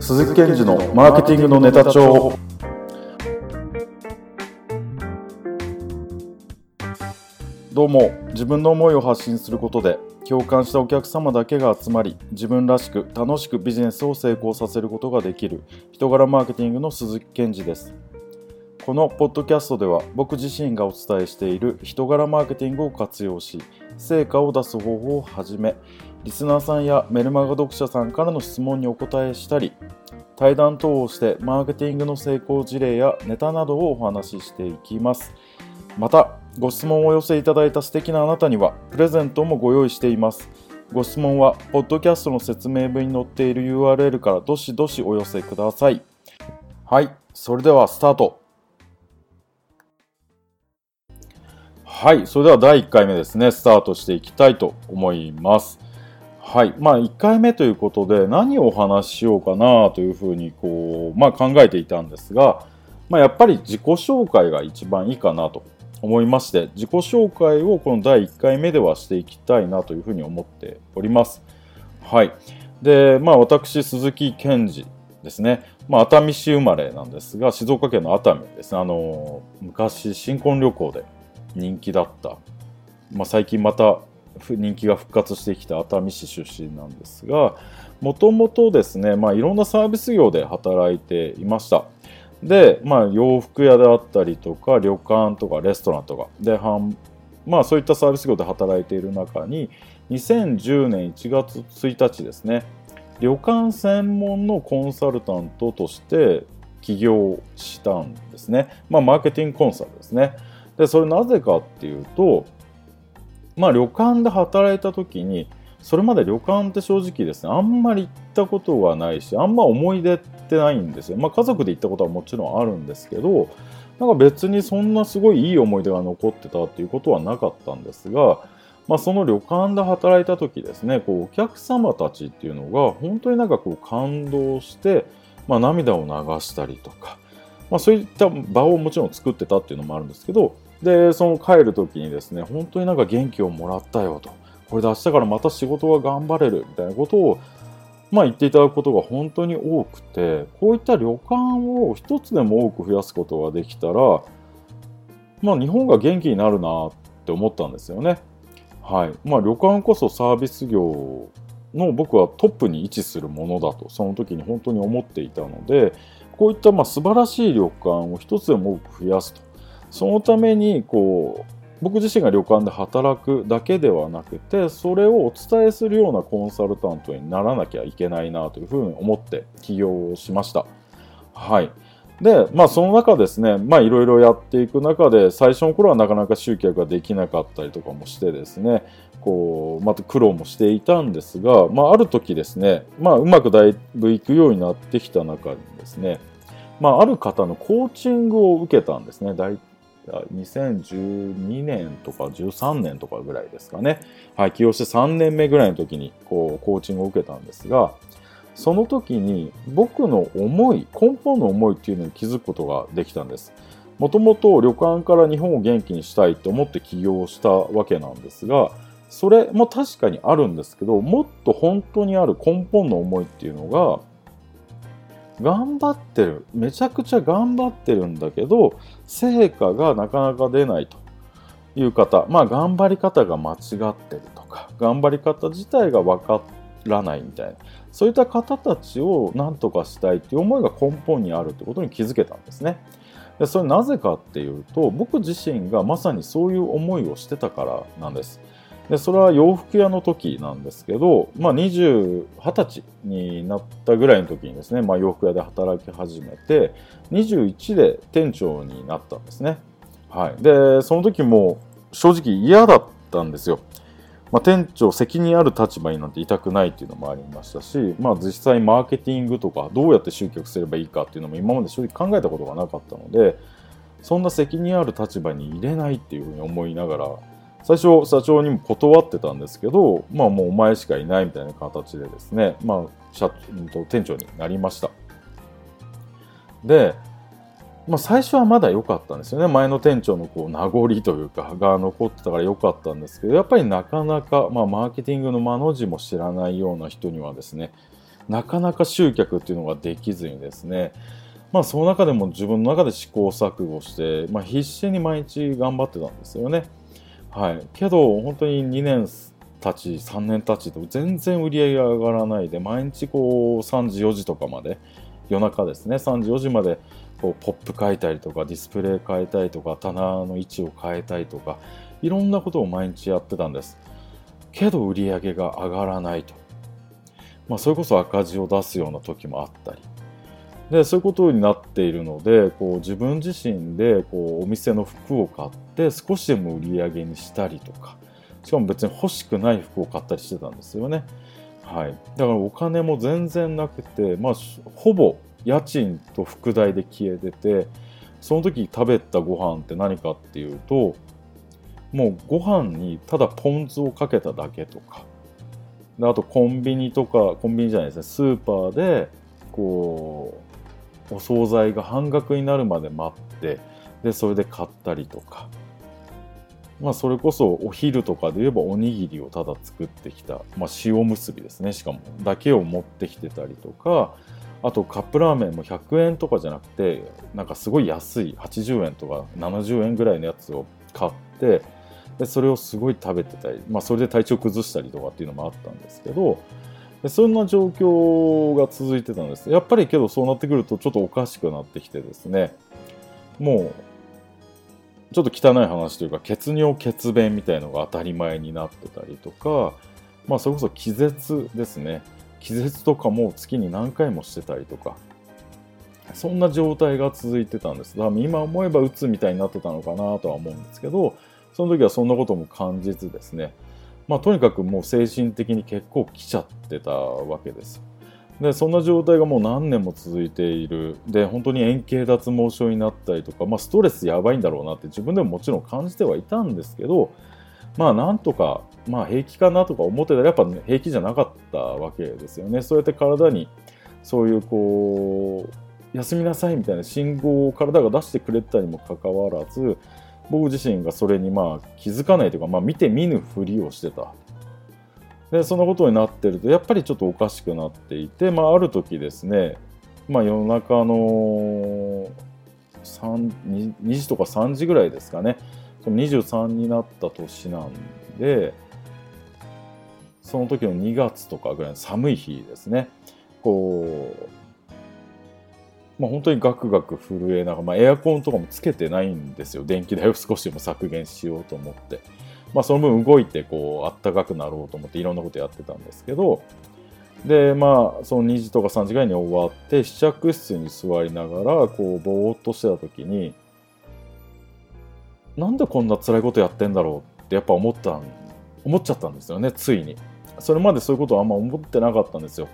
鈴木健二のマーケティングのネタ帳。どうも自分の思いを発信することで共感したお客様だけが集まり自分らしく楽しくビジネスを成功させることができる人柄マーケティングの鈴木健二です。このポッドキャストでは僕自身がお伝えしている人柄マーケティングを活用し成果を出す方法をはじめリスナーさんやメルマガ読者さんからの質問にお答えしたり対談等をしてマーケティングの成功事例やネタなどをお話ししていきます。またご質問をお寄せいただいた素敵なあなたにはプレゼントもご用意しています。ご質問はポッドキャストの説明文に載っている URL からどしどしお寄せください。はいそれではスタート。はいそれでは第1回目ですね。スタートしていきたいと思います。はい。まあ、1回目ということで何をお話ししようかなというふうにこう、まあ、考えていたんですが、まあ、やっぱり自己紹介が一番いいかなと思いまして自己紹介をこの第1回目ではしていきたいなというふうに思っております。はい。でまあ、私、鈴木健二ですね、まあ、熱海市生まれなんですが静岡県の熱海ですね。あの昔新婚旅行で人気だった、まあ、最近また人気が復活してきた熱海市出身なんですがもともとですね、まあ、いろんなサービス業で働いていましたで、まあ、洋服屋であったりとか旅館とかレストランとかでまあ、そういったサービス業で働いている中に2010年1月1日ですね旅館専門のコンサルタントとして起業したんですね。まあ、マーケティングコンサルですね。で、それなぜかっていうと、まあ旅館で働いた時にそれまで旅館って正直ですねあんまり行ったことがないしあんま思い出ってないんですよ。まあ家族で行ったことはもちろんあるんですけどなんか別にそんなすごいいい思い出が残ってたっていうことはなかったんですが、まあ、その旅館で働いた時ですねこうお客様たちっていうのが本当になんかこう感動して、まあ、涙を流したりとか、まあ、そういった場をもちろん作ってたっていうのもあるんですけどで、その帰る時にですね、本当になんか元気をもらったよと。これで明日からまた仕事が頑張れるみたいなことを、まあ言っていただくことが本当に多くて、こういった旅館を一つでも多く増やすことができたら、まあ日本が元気になるなって思ったんですよね。はい。まあ旅館こそサービス業の僕はトップに位置するものだと、その時に本当に思っていたので、こういったまあ素晴らしい旅館を一つでも多く増やすと。そのためにこう僕自身が旅館で働くだけではなくてそれをお伝えするようなコンサルタントにならなきゃいけないなというふうに思って起業しました。はい。で、まあその中ですね、まあいろいろやっていく中で最初の頃はなかなか集客ができなかったりとかもしてですね、こう、また苦労もしていたんですが、まあある時ですね、まあうまくだいぶいくようになってきた中にですね、まあある方のコーチングを受けたんですね。大2012年とか13年とかぐらいですかね、はい、起用して3年目ぐらいの時にこうコーチングを受けたんですがその時に僕の思い根本の思いっていうのに気づくことができたんです。もともと旅館から日本を元気にしたいと思って起業したわけなんですがそれも確かにあるんですけどもっと本当にある根本の思いっていうのが頑張ってる。めちゃくちゃ頑張ってるんだけど成果がなかなか出ないと。いう方。まあ頑張り方が間違ってるとか。頑張り方自体が分からないみたいな。そういった方たちを何とかしたいっていう思いが根本にあるってことに気づけたんですね。でそれなぜかっていうと僕自身がまさにそういう思いをしてたからなんです。でそれは洋服屋の時なんですけど、まあ、20, 20歳になったぐらいの時にですね、まあ、洋服屋で働き始めて21で店長になったんですね。はい、でその時も正直嫌だったんですよ。まあ、店長責任ある立場になんていたくないっていうのもありましたし、まあ、実際マーケティングとかどうやって集客すればいいかっていうのも今まで正直考えたことがなかったのでそんな責任ある立場に入れないっていうふうに思いながら最初社長にも断ってたんですけど、まあもうお前しかいないみたいな形でですね、まあ社店長になりました。で、まあ最初はまだ良かったんですよね。前の店長のこう名残というかが残ってたから良かったんですけど、やっぱりなかなか、まあマーケティングの間の字も知らないような人にはですね、なかなか集客っていうのができずにですねまあその中でも自分の中で試行錯誤して、まあ、必死に毎日頑張ってたんですよね。はい、けど本当に2年経ち3年経ちと全然売り上げが上がらないで毎日こう3時4時とかまで夜中ですね3時4時までこうポップ変えたりとかディスプレイ変えたりとか棚の位置を変えたりとかいろんなことを毎日やってたんです。けど売り上げが上がらないと、まあ、それこそ赤字を出すような時もあったり。でそういうことになっているのでこう自分自身でこうお店の服を買って少しでも売り上げにしたりとかしかも別に欲しくない服を買ったりしてたんですよね。はい、だからお金も全然なくて、まあ、ほぼ家賃と副代で消えててその時食べたご飯って何かっていうともうご飯にただポン酢をかけただけとかであとコンビニとかコンビニじゃないですねスーパーでこうお惣菜が半額になるまで待ってでそれで買ったりとか。まあ、それこそお昼とかで言えばおにぎりをただ作ってきた、まあ、塩むすびですね。しかもだけを持ってきてたりとかあとカップラーメンも100円とかじゃなくてなんかすごい安い80円とか70円ぐらいのやつを買ってでそれをすごい食べてたり、まあ、それで体調崩したりとかっていうのもあったんですけどそんな状況が続いてたんです。やっぱりけどそうなってくるとちょっとおかしくなってきてですね。もうちょっと汚い話というか血尿血便みたいのが当たり前になってたりとか、まあ、それこそ気絶ですね。気絶とかも月に何回もしてたりとかそんな状態が続いてたんです。だから今思えばうつみたいになってたのかなとは思うんですけどその時はそんなことも感じずですねまあとにかくもう精神的に結構来ちゃってたわけですでそんな状態がもう何年も続いている。で本当に円形脱毛症になったりとか、まあ、ストレスやばいんだろうなって自分でももちろん感じてはいたんですけどまあなんとか、まあ、平気かなとか思ってたらやっぱ、ね、平気じゃなかったわけですよね。そうやって体にそういうこう休みなさいみたいな信号を体が出してくれたにもかかわらず僕自身がそれにまあ気づかないというか、まあ、見て見ぬふりをしてた。でそのことになってるとやっぱりちょっとおかしくなっていて、まあ、ある時ですね、まあ、夜中の 2, 2時とか3時ぐらいですかねその23になった年なんでその時の2月とかぐらいの寒い日ですね。こうまあ、本当にガクガク震えながら、まあ、エアコンとかもつけてないんですよ。電気代を少しでも削減しようと思って。まあ、その分動いてこうあったかくなろうと思っていろんなことやってたんですけど。でまあその2時とか3時ぐらいに終わって試着室に座りながらこうぼーっとしてた時になんでこんな辛いことやってんだろうってやっぱ思った思っちゃったんですよねついに。それまでそういうことはあんま思ってなかったんですよ。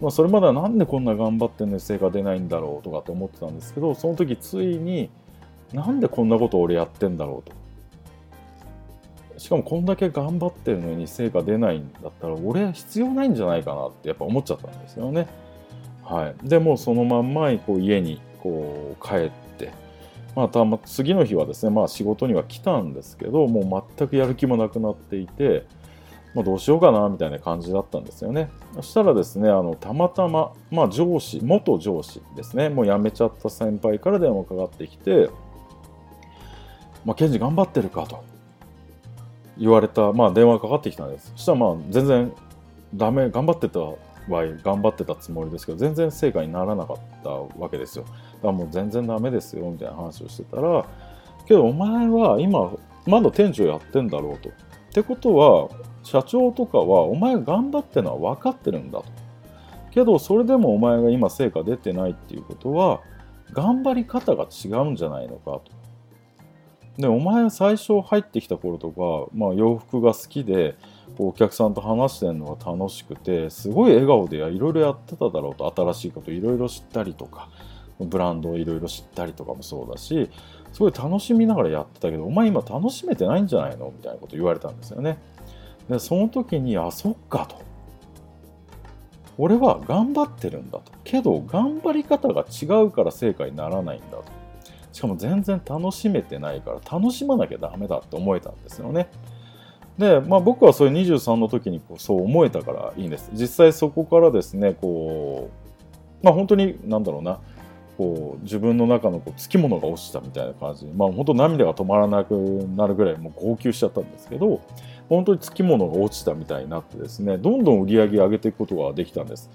まあ、それまではなんでこんな頑張ってんのに成果出ないんだろうとかって思ってたんですけどその時ついになんでこんなこと俺やってんだろうとしかもこんだけ頑張ってるのに成果出ないんだったら俺は必要ないんじゃないかなってやっぱ思っちゃったんですよね。はい、でもそのまんまこう家にこう帰って、まあ、たま次の日はですね、まあ、仕事には来たんですけどもう全くやる気もなくなっていて、まあ、どうしようかなみたいな感じだったんですよね。そしたらですねあのたまたま、まあ、上司元上司ですねもう辞めちゃった先輩から電話かかってきて「まあ、ケンジ頑張ってるか」と。言われた、まあ、電話かかってきたんです。そしたらまあ全然ダメ頑張ってた場合頑張ってたつもりですけど全然成果にならなかったわけですよ。だからもう全然ダメですよみたいな話をしてたらけどお前は今まだ店長やってんだろうと。ってことは社長とかはお前が頑張ってるのは分かってるんだと。けどそれでもお前が今成果出てないっていうことは頑張り方が違うんじゃないのかと。でお前最初入ってきた頃とか、まあ、洋服が好きでお客さんと話してるのが楽しくてすごい笑顔でいろいろやってただろうと新しいこといろいろ知ったりとかブランドをいろいろ知ったりとかもそうだしすごい楽しみながらやってたけどお前今楽しめてないんじゃないの？みたいなこと言われたんですよね。でその時にあそっかと。俺は頑張ってるんだと。けど頑張り方が違うから成果にならないんだと。しかも全然楽しめてないから楽しまなきゃダメだって思えたんですよね。で、まあ、僕はそれ23の時にこうそう思えたからいいんです実際そこからですねこうまあ本当になんだろうなこう自分の中のこうつきものが落ちたみたいな感じでまあ本当涙が止まらなくなるぐらいもう号泣しちゃったんですけど本当につきものが落ちたみたいになってですねどんどん売り上げ上げていくことができたんです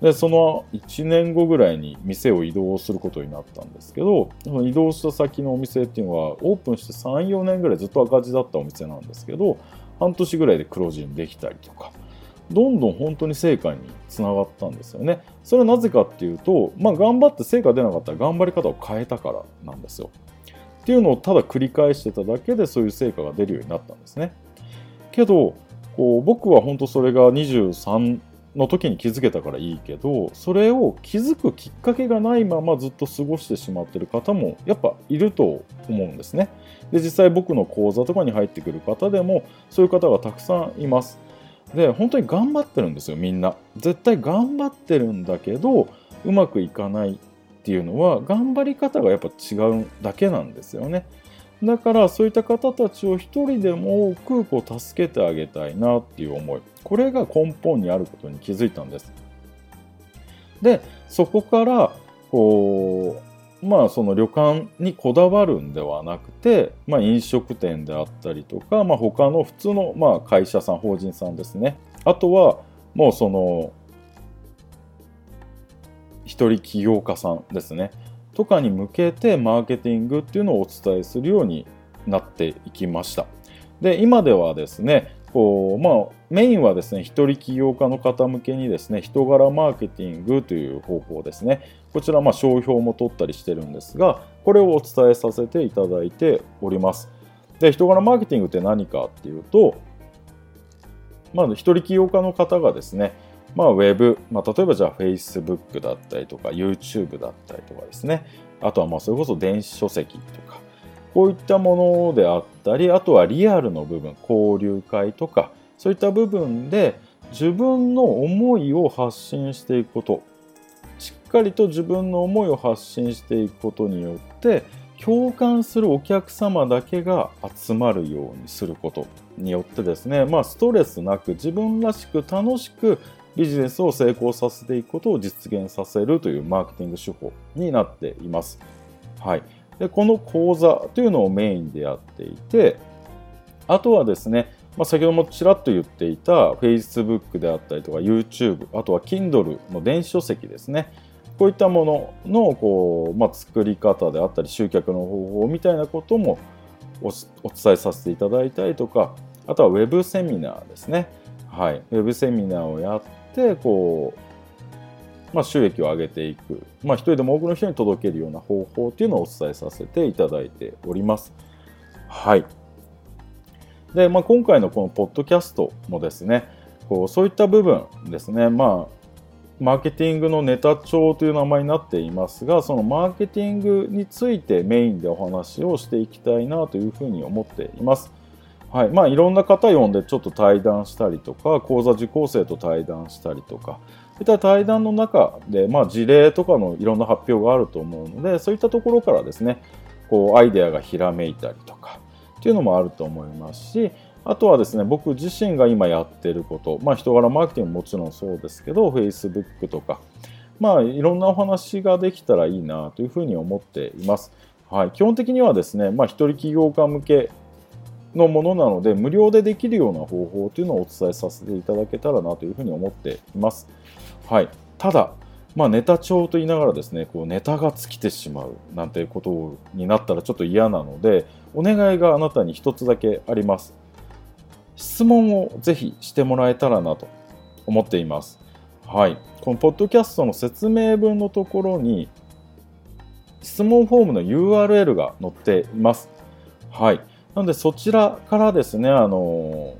でその1年後ぐらいに店を移動することになったんですけどその移動した先のお店っていうのはオープンして34年ぐらいずっと赤字だったお店なんですけど半年ぐらいで黒字にできたりとかどんどん本当に成果につながったんですよね。それはなぜかっていうと、まあ、頑張って成果出なかったら頑張り方を変えたからなんですよ。っていうのをただ繰り返してただけでそういう成果が出るようになったんですね。けどこう僕は本当それが23の時に気づけたからいいけどそれを気づくきっかけがないままずっと過ごしてしまってる方もやっぱいると思うんですね。で実際僕の講座とかに入ってくる方でもそういう方がたくさんいます。で本当に頑張ってるんですよみんな絶対頑張ってるんだけどうまくいかないっていうのは頑張り方がやっぱ違うだけなんですよねだからそういった方たちを一人でも多くこう助けてあげたいなっていう思い。これが根本にあることに気づいたんです。でそこからこうまあその旅館にこだわるんではなくて、まあ、飲食店であったりとか、まあ、他の普通のまあ会社さん法人さんですね。あとはもうその一人起業家さんですね。とかに向けてマーケティングっていうのをお伝えするようになっていきました。で今ではですねこうまあ、メインはですね一人起業家の方向けにですね人柄マーケティングという方法ですね。こちらまあ商標も取ったりしてるんですがこれをお伝えさせていただいております。で人柄マーケティングって何かっていうとまず一人起業家の方がですねまあ、ウェブ、まあ、例えばじゃあ Facebook だったりとか YouTube だったりとかですね。あとはまあそれこそ電子書籍とかこういったものであったりあとはリアルの部分交流会とかそういった部分で自分の思いを発信していくことしっかりと自分の思いを発信していくことによって共感するお客様だけが集まるようにすることによってですね、まあ、ストレスなく自分らしく楽しくビジネスを成功させていくことを実現させるというマーケティング手法になっています。はい、でこの講座というのをメインでやっていてあとはですね、まあ、先ほどもちらっと言っていた Facebook であったりとか YouTube あとは Kindle の電子書籍ですね。こういったもののこう、まあ、作り方であったり集客の方法みたいなこともお伝えさせていただいたりとかあとは Web セミナーですね、はい、Web セミナーをやってこうまあ、収益を上げていく、まあ、一人でも多くの人に届けるような方法っていうのをお伝えさせていただいております。はい。で、まあ、今回のこのポッドキャストもですね、こうそういった部分ですね、まあ、マーケティングのネタ帳という名前になっていますが、そのマーケティングについてメインでお話をしていきたいなというふうに思っています。はい。まあ、いろんな方呼んでちょっと対談したりとか、講座受講生と対談したりとか、そういった対談の中で、まあ、事例とかのいろんな発表があると思うのでそういったところからですねこうアイデアがひらめいたりとかっていうのもあると思いますしあとはですね僕自身が今やってること、まあ、人柄マーケティングももちろんそうですけど Facebook とか、まあ、いろんなお話ができたらいいなというふうに思っています。はい、基本的にはですね、まあ、一人起業家向けのものなので無料でできるような方法というのをお伝えさせていただけたらなというふうに思っています。はい、ただ、まあ、ネタ帳と言いながらですねこうネタが尽きてしまうなんていうことになったらちょっと嫌なのでお願いがあなたに一つだけあります。質問をぜひしてもらえたらなと思っています。はい。このポッドキャストの説明文のところに質問フォームの URL が載っています。はい。なのでそちらからですねあの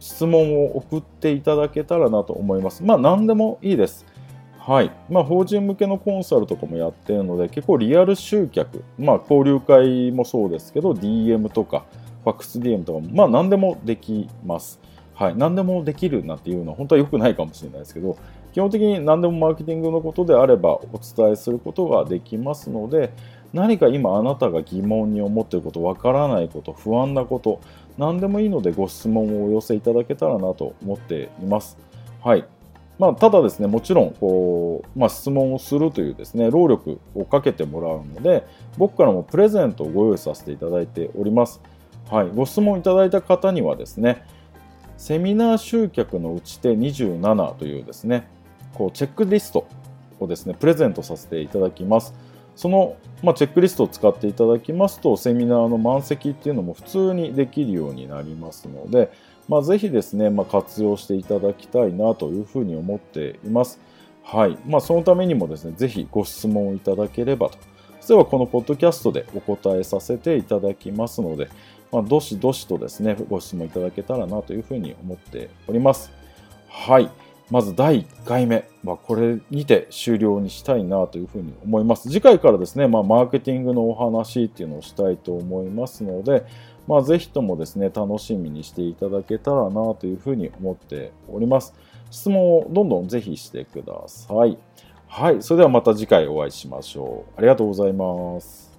質問を送っていただけたらなと思います。まあ何でもいいです。はい。まあ法人向けのコンサルとかもやってるので結構リアル集客、まあ交流会もそうですけど DM とかファックス DM とかまあ何でもできます。はい。何でもできるなんていうのは本当は良くないかもしれないですけど基本的に何でもマーケティングのことであればお伝えすることができますので何か今あなたが疑問に思っていることわからないこと不安なこと何でもいいのでご質問をお寄せいただけたらなと思っています。はい。まあ、ただですね、もちろんこう、まあ、質問をするというですね、労力をかけてもらうので、僕からもプレゼントをご用意させていただいております。はい、ご質問いただいた方にはですね、セミナー集客の打ち手27というですね、こうチェックリストをですね、プレゼントさせていただきます。その、まあ、チェックリストを使っていただきますと、セミナーの満席っていうのも普通にできるようになりますので、まあ、ぜひですね、まあ、活用していただきたいなというふうに思っています。はい。まあ、そのためにもですね、ぜひご質問をいただければと。ではこのポッドキャストでお答えさせていただきますので、まあ、どしどしとですね、ご質問いただけたらなというふうに思っております。はい。まず第1回目、まあ、これにて終了にしたいなというふうに思います。次回からですね、まあ、マーケティングのお話っていうのをしたいと思いますので、まあ、ぜひともですね、楽しみにしていただけたらなというふうに思っております。質問をどんどんぜひしてください。はい。それではまた次回お会いしましょう。ありがとうございます。